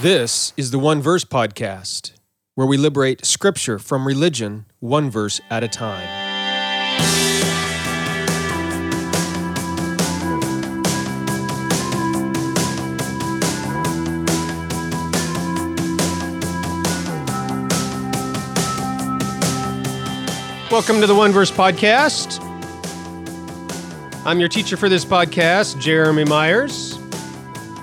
This is the One Verse Podcast, where we liberate scripture from religion one verse at a time. Welcome to the One Verse Podcast. I'm your teacher for this podcast, Jeremy Myers.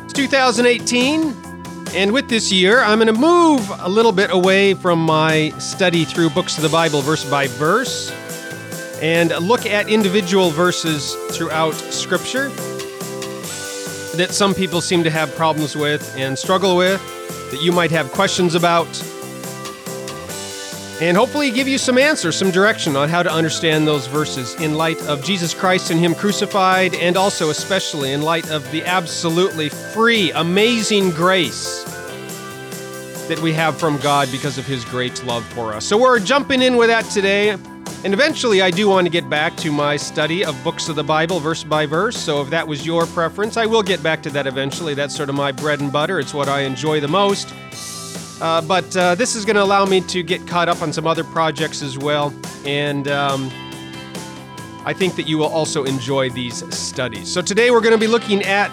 It's 2018, and with this year, I'm going to move a little bit away from my study through books of the Bible verse by verse and look at individual verses throughout Scripture that some people seem to have problems with and struggle with, that you might have questions about and hopefully give you some answers, some direction on how to understand those verses in light of Jesus Christ and Him crucified, and also especially in light of the absolutely free, amazing grace that we have from God because of His great love for us. So we're jumping in with that today. And eventually, I do want to get back to my study of books of the Bible, verse by verse. So, if that was your preference, I will get back to that eventually. That's sort of my bread and butter. It's what I enjoy the most. Uh, but uh, this is going to allow me to get caught up on some other projects as well. And um, I think that you will also enjoy these studies. So today we're going to be looking at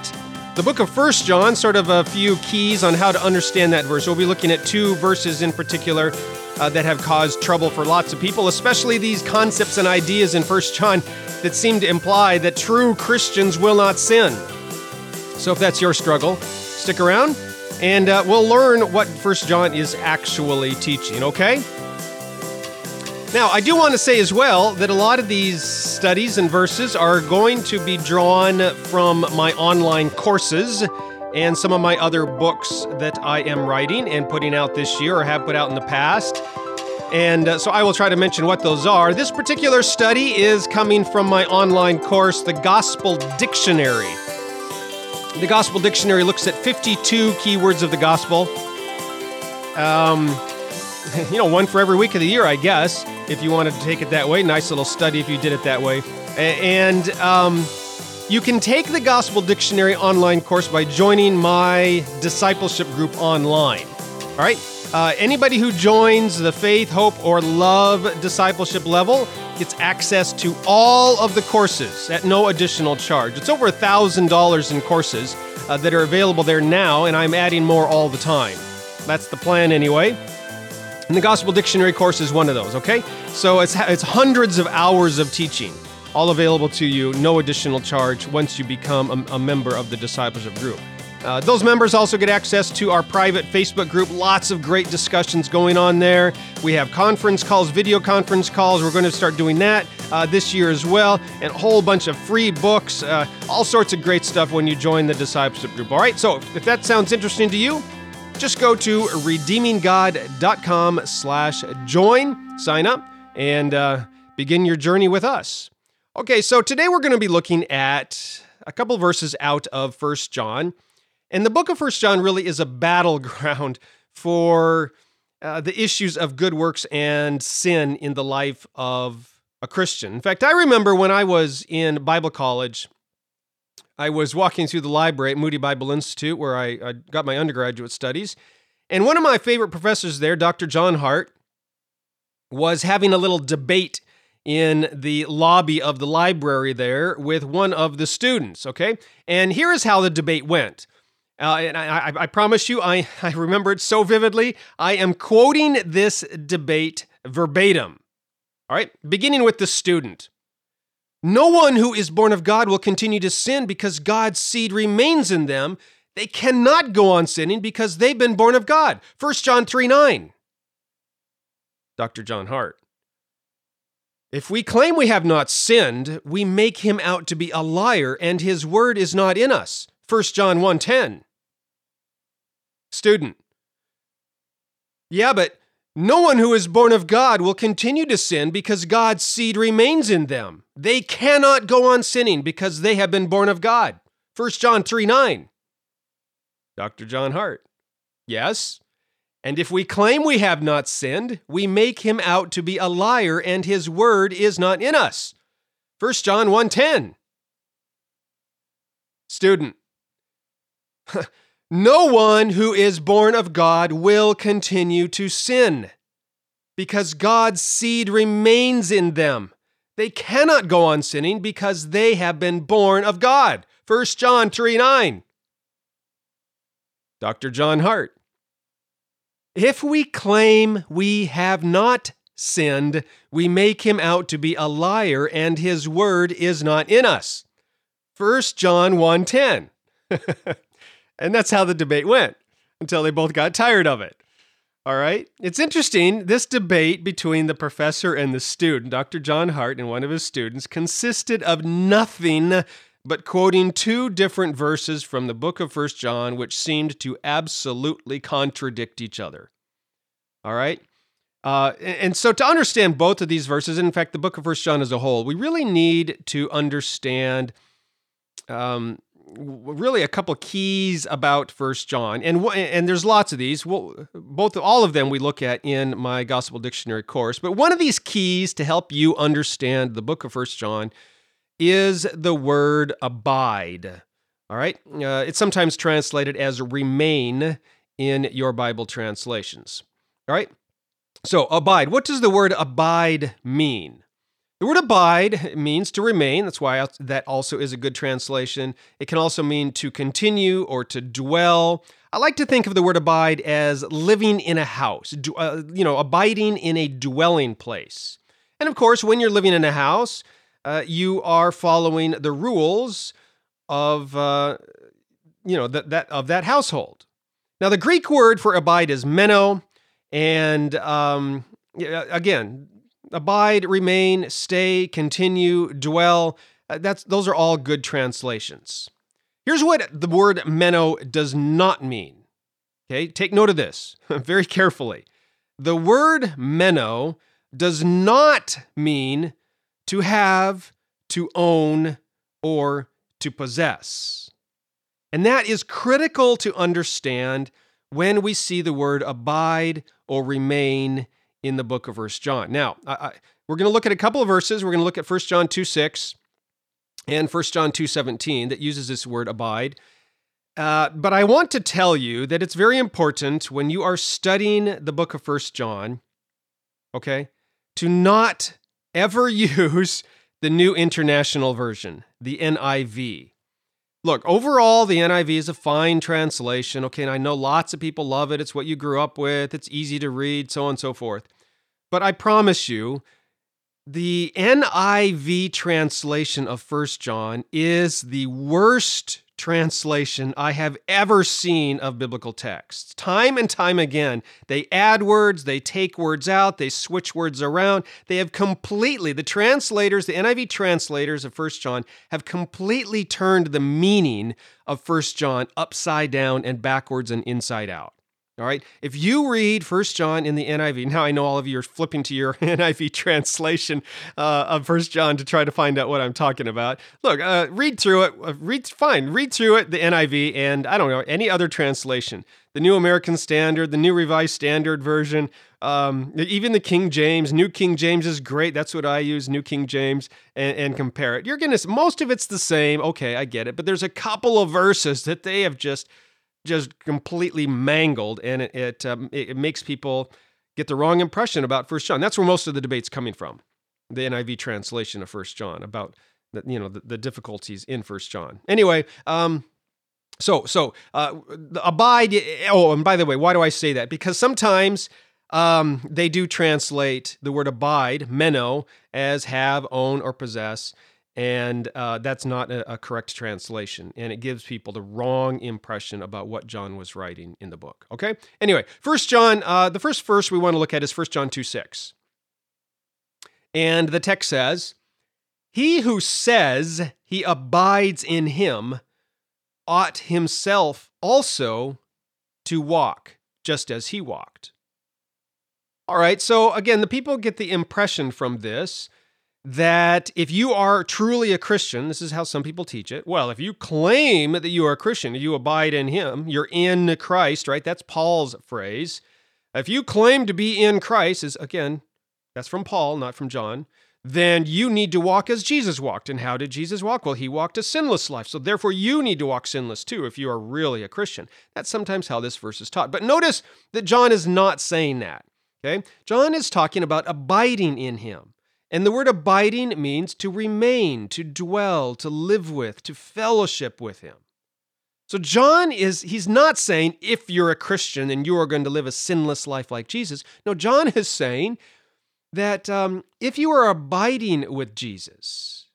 the book of First John, sort of a few keys on how to understand that verse. We'll be looking at two verses in particular uh, that have caused trouble for lots of people, especially these concepts and ideas in First John that seem to imply that true Christians will not sin. So if that's your struggle, stick around and uh, we'll learn what First John is actually teaching, okay? Now, I do want to say as well that a lot of these studies and verses are going to be drawn from my online courses and some of my other books that I am writing and putting out this year or have put out in the past. And uh, so I will try to mention what those are. This particular study is coming from my online course, The Gospel Dictionary. The Gospel Dictionary looks at 52 keywords of the gospel. Um, you know, one for every week of the year, I guess, if you wanted to take it that way. Nice little study if you did it that way. And um, you can take the Gospel Dictionary online course by joining my discipleship group online. All right? Uh, anybody who joins the faith, hope, or love discipleship level gets access to all of the courses at no additional charge. It's over $1,000 in courses uh, that are available there now, and I'm adding more all the time. That's the plan anyway. And the Gospel Dictionary course is one of those, okay? So it's, it's hundreds of hours of teaching, all available to you, no additional charge once you become a, a member of the discipleship group. Uh, those members also get access to our private Facebook group. Lots of great discussions going on there. We have conference calls, video conference calls. We're going to start doing that uh, this year as well, and a whole bunch of free books, uh, all sorts of great stuff when you join the discipleship group. All right, so if that sounds interesting to you, just go to redeeminggod.com slash join, sign up, and uh, begin your journey with us. Okay, so today we're going to be looking at a couple verses out of First John. And the book of First John really is a battleground for uh, the issues of good works and sin in the life of a Christian. In fact, I remember when I was in Bible college, I was walking through the library at Moody Bible Institute where I, I got my undergraduate studies. And one of my favorite professors there, Dr. John Hart, was having a little debate in the lobby of the library there with one of the students, okay? And here is how the debate went. Uh, and I, I, I, promise you, I, I remember it so vividly. I am quoting this debate verbatim. All right, beginning with the student. No one who is born of God will continue to sin because God's seed remains in them. They cannot go on sinning because they've been born of God. 1 John 3 9. Dr. John Hart. If we claim we have not sinned, we make him out to be a liar and his word is not in us. 1 John 1:10. Student. Yeah, but no one who is born of God will continue to sin because God's seed remains in them. They cannot go on sinning because they have been born of God. 1 John 3 9. Dr. John Hart. Yes. And if we claim we have not sinned, we make him out to be a liar and his word is not in us. 1 John 1:10. Student. No one who is born of God will continue to sin because God's seed remains in them. They cannot go on sinning because they have been born of God. 1 John 3 9. Dr. John Hart. If we claim we have not sinned, we make him out to be a liar and his word is not in us. 1 John 1:10. and that's how the debate went until they both got tired of it. All right. It's interesting. This debate between the professor and the student, Dr. John Hart and one of his students, consisted of nothing but quoting two different verses from the book of First John, which seemed to absolutely contradict each other. All right. Uh, and so, to understand both of these verses, in fact, the book of First John as a whole, we really need to understand um, really a couple keys about First John, and and there's lots of these. Well, both all of them we look at in my Gospel Dictionary course. But one of these keys to help you understand the book of First John is the word abide. All right, uh, it's sometimes translated as remain in your Bible translations. All right, so abide. What does the word abide mean? The word abide means to remain. That's why that also is a good translation. It can also mean to continue or to dwell. I like to think of the word abide as living in a house, uh, you know, abiding in a dwelling place. And of course, when you're living in a house, uh, you are following the rules of, uh, you know, that, that of that household. Now, the Greek word for abide is meno, and um, again, abide, remain, stay, continue, dwell. Uh, that's those are all good translations. Here's what the word meno does not mean. Okay, take note of this very carefully. The word meno does not mean to have, to own, or to possess. And that is critical to understand when we see the word abide or remain in the book of First John. Now, I, I, we're going to look at a couple of verses. We're going to look at First John 2 6 and First John 2 17 that uses this word abide. Uh, but I want to tell you that it's very important when you are studying the book of First John, okay, to not ever use the New International Version, the NIV. Look, overall, the NIV is a fine translation. Okay, and I know lots of people love it. It's what you grew up with, it's easy to read, so on and so forth. But I promise you, the NIV translation of First John is the worst translation I have ever seen of biblical texts. Time and time again, they add words, they take words out, they switch words around. They have completely, the translators, the NIV translators of First John, have completely turned the meaning of First John upside down and backwards and inside out. All right. If you read First John in the NIV, now I know all of you are flipping to your NIV translation uh, of First John to try to find out what I'm talking about. Look, uh, read through it. Uh, read fine. Read through it, the NIV, and I don't know any other translation. The New American Standard, the New Revised Standard Version, um, even the King James. New King James is great. That's what I use, New King James, and, and compare it. You're gonna most of it's the same. Okay, I get it, but there's a couple of verses that they have just just completely mangled, and it it, um, it makes people get the wrong impression about First John. That's where most of the debate's coming from, the NIV translation of First John about the, you know the, the difficulties in First John. Anyway, um, so so uh, abide. Oh, and by the way, why do I say that? Because sometimes um, they do translate the word abide, meno, as have, own, or possess and uh, that's not a, a, correct translation. And it gives people the wrong impression about what john was writing in the book. Okay? Anyway first john uh, the first verse we want to look at is first john 2 6 and the text says he who says he abides in him ought himself also to walk just as he walked. All right so again the people get the impression from this that if you are truly a Christian, this is how some people teach it. Well, if you claim that you are a Christian, you abide in Him, you're in Christ, right? That's Paul's phrase. If you claim to be in Christ, is again, that's from Paul, not from John, then you need to walk as Jesus walked. And how did Jesus walk? Well, he walked a sinless life. So therefore, you need to walk sinless too if you are really a Christian. That's sometimes how this verse is taught. But notice that John is not saying that. Okay? John is talking about abiding in him. And the word abiding means to remain, to dwell, to live with, to fellowship with him. So John is he's not saying if you're a Christian and you are going to live a sinless life like Jesus. No, John is saying that um, if you are abiding with Jesus,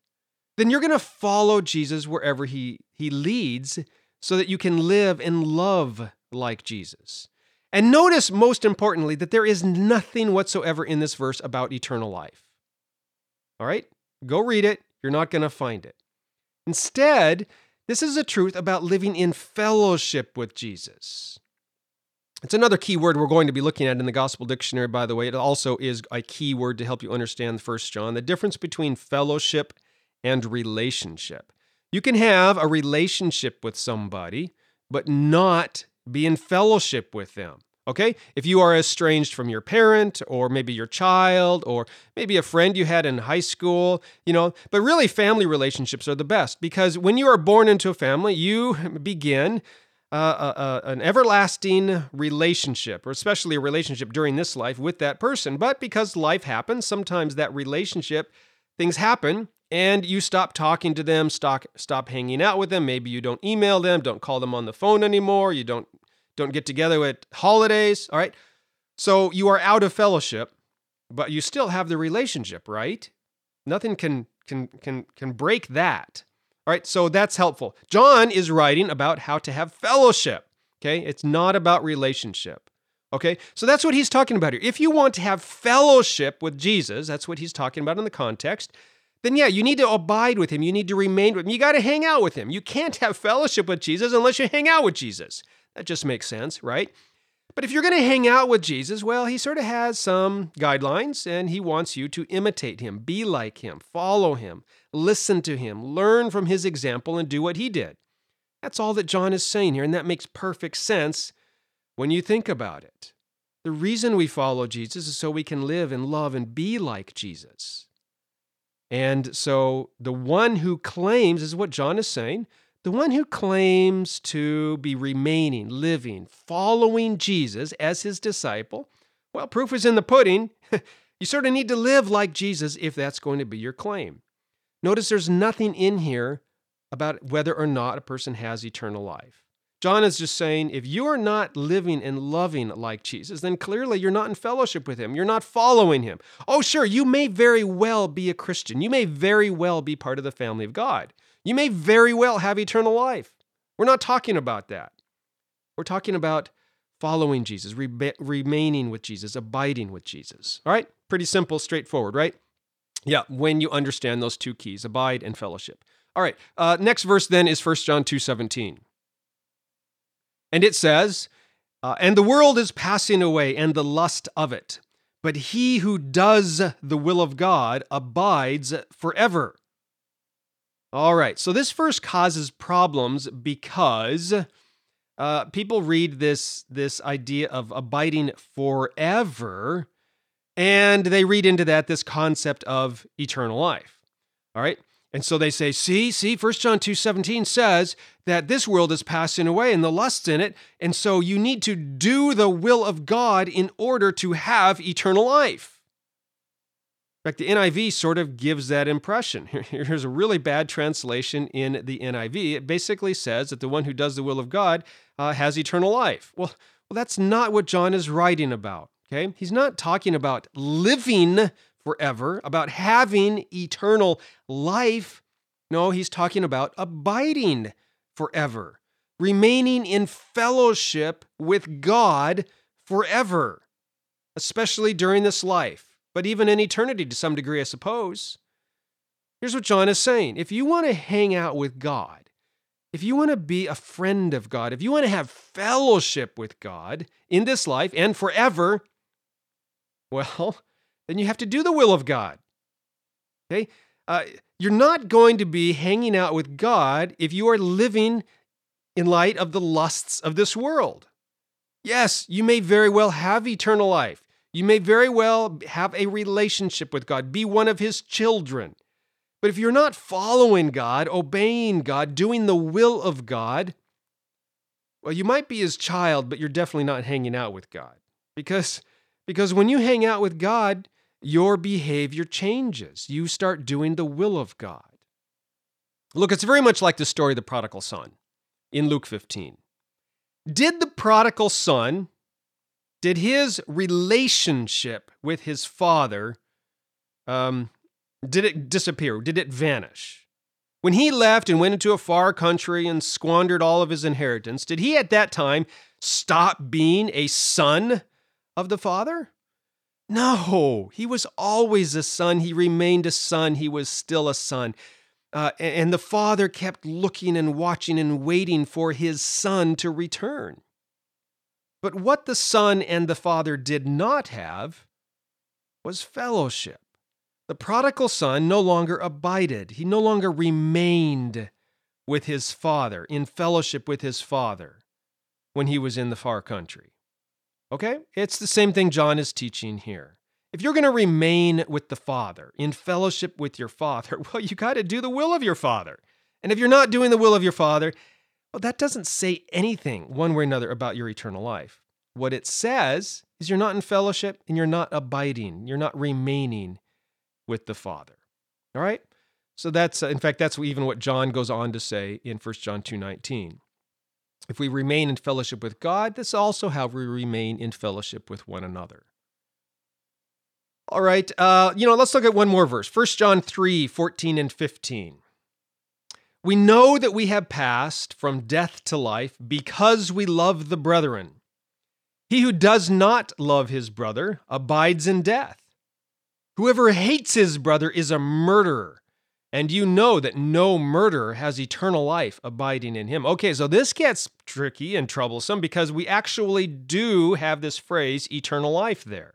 then you're going to follow Jesus wherever he, he leads so that you can live and love like Jesus. And notice, most importantly, that there is nothing whatsoever in this verse about eternal life. All right? Go read it. You're not going to find it. Instead, this is a truth about living in fellowship with Jesus. It's another key word we're going to be looking at in the Gospel Dictionary, by the way. It also is a key word to help you understand First John the difference between fellowship and relationship. You can have a relationship with somebody, but not be in fellowship with them. Okay? If you are estranged from your parent or maybe your child or maybe a friend you had in high school, you know, but really family relationships are the best because when you are born into a family, you begin uh, uh, uh, an everlasting relationship, or especially a relationship during this life with that person. But because life happens, sometimes that relationship, things happen, and you stop talking to them, stop stop hanging out with them. Maybe you don't email them, don't call them on the phone anymore. You don't don't get together at holidays. All right, so you are out of fellowship, but you still have the relationship, right? Nothing can can can can break that. All right, so that's helpful. John is writing about how to have fellowship. Okay, it's not about relationship. Okay, so that's what he's talking about here. If you want to have fellowship with Jesus, that's what he's talking about in the context, then yeah, you need to abide with him. You need to remain with him. You got to hang out with him. You can't have fellowship with Jesus unless you hang out with Jesus. That just makes sense, right? But if you're going to hang out with Jesus, well, he sort of has some guidelines and he wants you to imitate him, be like him, follow him, listen to him, learn from his example, and do what he did. That's all that John is saying here, and that makes perfect sense when you think about it. The reason we follow Jesus is so we can live and love and be like Jesus. And so the one who claims, is what John is saying, the one who claims to be remaining, living, following Jesus as his disciple, well, proof is in the pudding. you sort of need to live like Jesus if that's going to be your claim. Notice there's nothing in here about whether or not a person has eternal life. John is just saying if you are not living and loving like Jesus, then clearly you're not in fellowship with him. You're not following him. Oh, sure, you may very well be a Christian. You may very well be part of the family of God. You may very well have eternal life. We're not talking about that. We're talking about following Jesus, re- remaining with Jesus, abiding with Jesus. All right? Pretty simple, straightforward, right? Yeah, when you understand those two keys, abide and fellowship. All right, uh, next verse then is 1 John 2 17. And it says, uh, And the world is passing away, and the lust of it. But he who does the will of God abides forever. All right, so this first causes problems because uh, people read this, this idea of abiding forever and they read into that this concept of eternal life. All right. And so they say, see, see, 1 John 2 17 says that this world is passing away and the lusts in it. And so you need to do the will of God in order to have eternal life. In fact, the NIV sort of gives that impression. Here's a really bad translation in the NIV. It basically says that the one who does the will of God uh, has eternal life. Well, well, that's not what John is writing about. Okay? He's not talking about living forever, about having eternal life. No, he's talking about abiding forever, remaining in fellowship with God forever, especially during this life, but even in eternity to some degree, I suppose. Here's what John is saying if you want to hang out with God, if you want to be a friend of God, if you want to have fellowship with God in this life and forever, well, then you have to do the will of God. Okay? Uh, you're not going to be hanging out with God if you are living in light of the lusts of this world. Yes, you may very well have eternal life. You may very well have a relationship with God, be one of His children. But if you're not following God, obeying God, doing the will of God, well, you might be His child, but you're definitely not hanging out with God. Because, because when you hang out with God, your behavior changes. You start doing the will of God. Look, it's very much like the story of the prodigal son in Luke 15. Did the prodigal son, did his relationship with his father, um, did it disappear? Did it vanish? When he left and went into a far country and squandered all of his inheritance, did he at that time stop being a son of the father? No, he was always a son. He remained a son. He was still a son. Uh, and the father kept looking and watching and waiting for his son to return. But what the son and the father did not have was fellowship. The prodigal son no longer abided, he no longer remained with his father, in fellowship with his father, when he was in the far country. Okay? It's the same thing John is teaching here. If you're going to remain with the Father, in fellowship with your Father, well, you got to do the will of your Father. And if you're not doing the will of your Father, well, that doesn't say anything one way or another about your eternal life. What it says is you're not in fellowship and you're not abiding, you're not remaining with the Father. All right? So that's, in fact, that's even what John goes on to say in 1 John 2.19. If we remain in fellowship with God, that's also how we remain in fellowship with one another. All right, uh, you know, let's look at one more verse 1 John 3 14 and 15. We know that we have passed from death to life because we love the brethren. He who does not love his brother abides in death. Whoever hates his brother is a murderer, and you know that no murderer has eternal life abiding in him. Okay, so this gets tricky and troublesome because we actually do have this phrase, eternal life, there.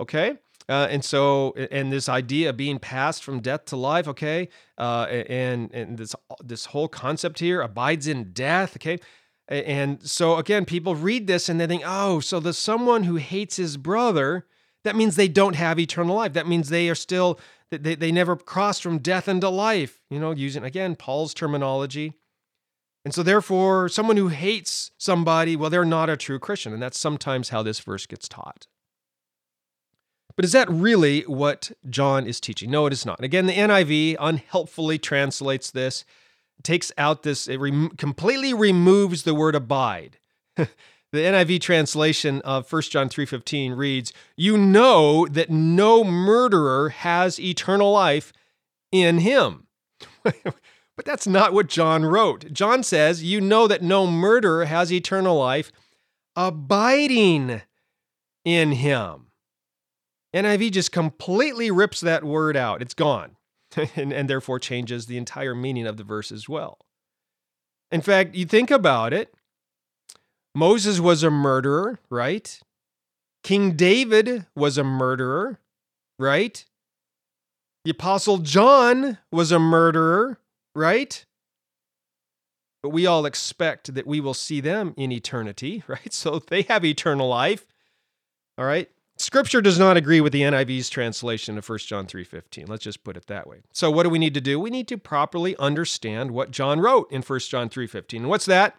Okay. Uh, and so, and this idea of being passed from death to life, okay, uh, and and this this whole concept here abides in death, okay, and so again, people read this and they think, oh, so the someone who hates his brother, that means they don't have eternal life. That means they are still they they never crossed from death into life. You know, using again Paul's terminology. And so, therefore, someone who hates somebody, well, they're not a true Christian. And that's sometimes how this verse gets taught. But is that really what John is teaching? No, it is not. Again, the NIV unhelpfully translates this, takes out this, it completely removes the word abide. the NIV translation of 1 John 3:15 reads, "You know that no murderer has eternal life in him." but that's not what John wrote. John says, "You know that no murderer has eternal life abiding in him." NIV just completely rips that word out. It's gone, and, and therefore changes the entire meaning of the verse as well. In fact, you think about it Moses was a murderer, right? King David was a murderer, right? The Apostle John was a murderer, right? But we all expect that we will see them in eternity, right? So they have eternal life. All right. Scripture does not agree with the NIV's translation of 1 John 3:15. Let's just put it that way. So what do we need to do? We need to properly understand what John wrote in 1 John 3:15. And what's that?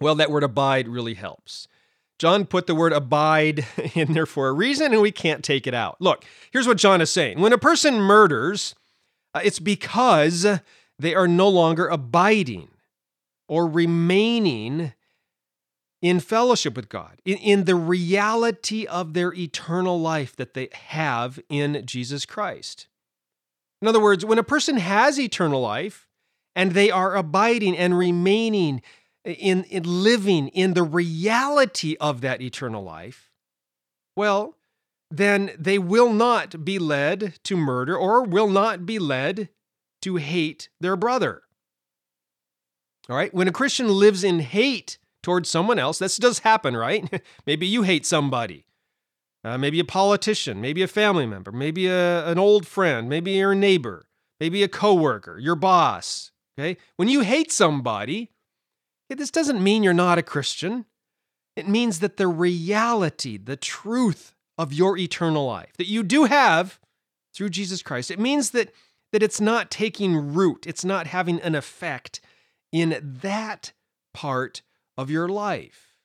Well, that word abide really helps. John put the word abide in there for a reason and we can't take it out. Look, here's what John is saying. When a person murders, uh, it's because they are no longer abiding or remaining in fellowship with God, in, in the reality of their eternal life that they have in Jesus Christ. In other words, when a person has eternal life and they are abiding and remaining in, in living in the reality of that eternal life, well, then they will not be led to murder or will not be led to hate their brother. All right? When a Christian lives in hate towards someone else. This does happen, right? maybe you hate somebody. Uh, maybe a politician, maybe a family member, maybe a, an old friend, maybe your neighbor, maybe a coworker, your boss. Okay? When you hate somebody, this doesn't mean you're not a Christian. It means that the reality, the truth of your eternal life that you do have through Jesus Christ, it means that, that it's not taking root, it's not having an effect in that part of your life.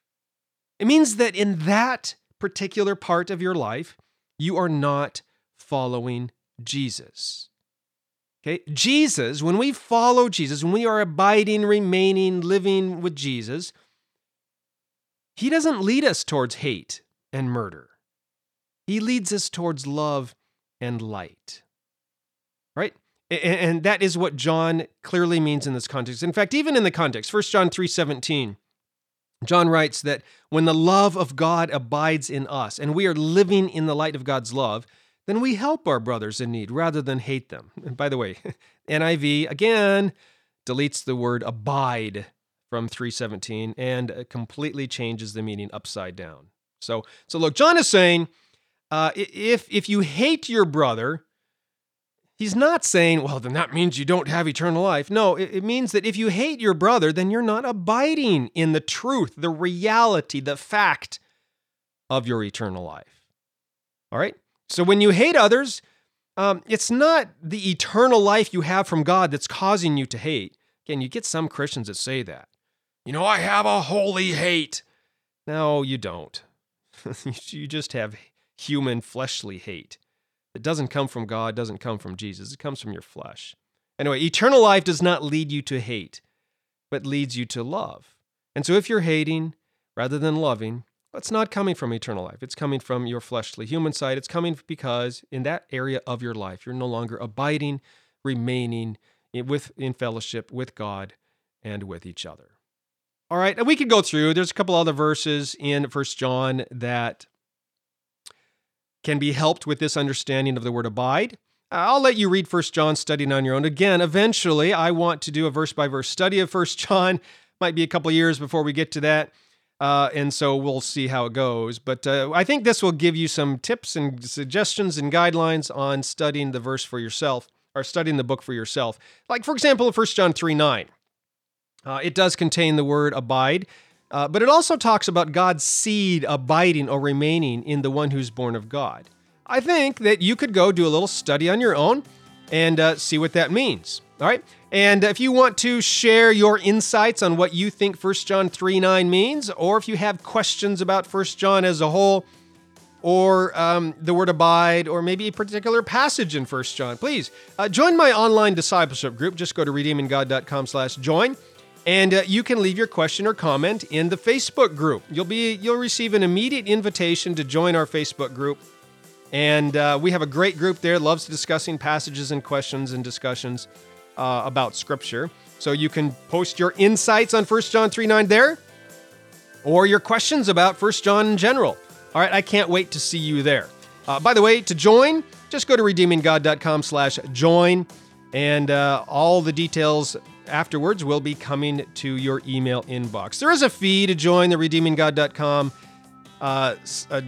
It means that in that particular part of your life, you are not following Jesus. Okay? Jesus, when we follow Jesus, when we are abiding, remaining, living with Jesus, he doesn't lead us towards hate and murder. He leads us towards love and light. Right? And that is what John clearly means in this context. In fact, even in the context, 1 John 3:17, John writes that when the love of God abides in us and we are living in the light of God's love, then we help our brothers in need rather than hate them. And by the way, NIV again deletes the word abide from 317 and completely changes the meaning upside down. So, so look, John is saying uh, if if you hate your brother, he's not saying, well, then that means you don't have eternal life. No, it, it means that if you hate your brother, then you're not abiding in the truth, the reality, the fact of your eternal life. All right. So when you hate others, um, it's not the eternal life you have from God that's causing you to hate. Again, you get some Christians that say that. You know, I have a holy hate. No, you don't. you just have human fleshly hate. It doesn't come from God, doesn't come from Jesus. It comes from your flesh. Anyway, eternal life does not lead you to hate, but leads you to love. And so if you're hating rather than loving, it's not coming from eternal life. It's coming from your fleshly human side. It's coming because in that area of your life, you're no longer abiding, remaining with in fellowship with God and with each other. All right, and we could go through. There's a couple other verses in First John that can be helped with this understanding of the word abide. I'll let you read First John studying on your own. Again, eventually I want to do a verse by verse study of First John. Might be a couple years before we get to that. Uh, and so we'll see how it goes. But uh, I think this will give you some tips and suggestions and guidelines on studying the verse for yourself or studying the book for yourself. Like, for example, 1 John 3 9. Uh, it does contain the word abide, uh, but it also talks about God's seed abiding or remaining in the one who's born of God. I think that you could go do a little study on your own and uh, see what that means. All right. And if you want to share your insights on what you think 1 John 3 9 means, or if you have questions about 1 John as a whole, or um, the word abide, or maybe a particular passage in 1 John, please uh, join my online discipleship group. Just go to redeeminggod.com slash join. And uh, you can leave your question or comment in the Facebook group. You'll be you'll receive an immediate invitation to join our Facebook group. And uh, we have a great group there, loves discussing passages and questions and discussions uh, about Scripture. So you can post your insights on 1 John 3 9 there, or your questions about 1 John in general. All right, I can't wait to see you there. Uh, by the way, to join, just go to redeeminggod.com slash join, and uh, all the details afterwards will be coming to your email inbox. There is a fee to join the redeeminggod.com uh,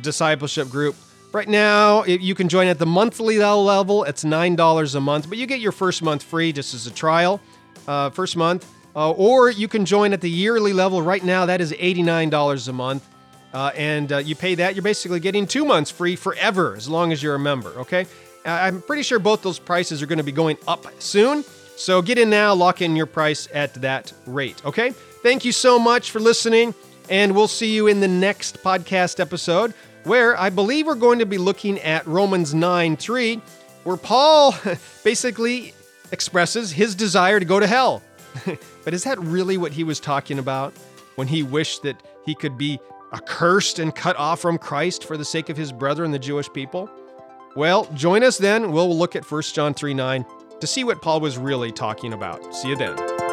discipleship group. Right now, you can join at the monthly level. It's $9 a month, but you get your first month free just as a trial, uh, first month. Uh, or you can join at the yearly level. Right now, that is $89 a month. Uh, and uh, you pay that, you're basically getting two months free forever as long as you're a member, okay? I'm pretty sure both those prices are going to be going up soon. So get in now, lock in your price at that rate, okay? Thank you so much for listening, and we'll see you in the next podcast episode where I believe we're going to be looking at Romans 9 3, where Paul basically expresses his desire to go to hell. but is that really what he was talking about when he wished that he could be accursed and cut off from Christ for the sake of his brethren, the Jewish people? Well, join us then. We'll look at 1 John 3 9 to see what Paul was really talking about. See you then.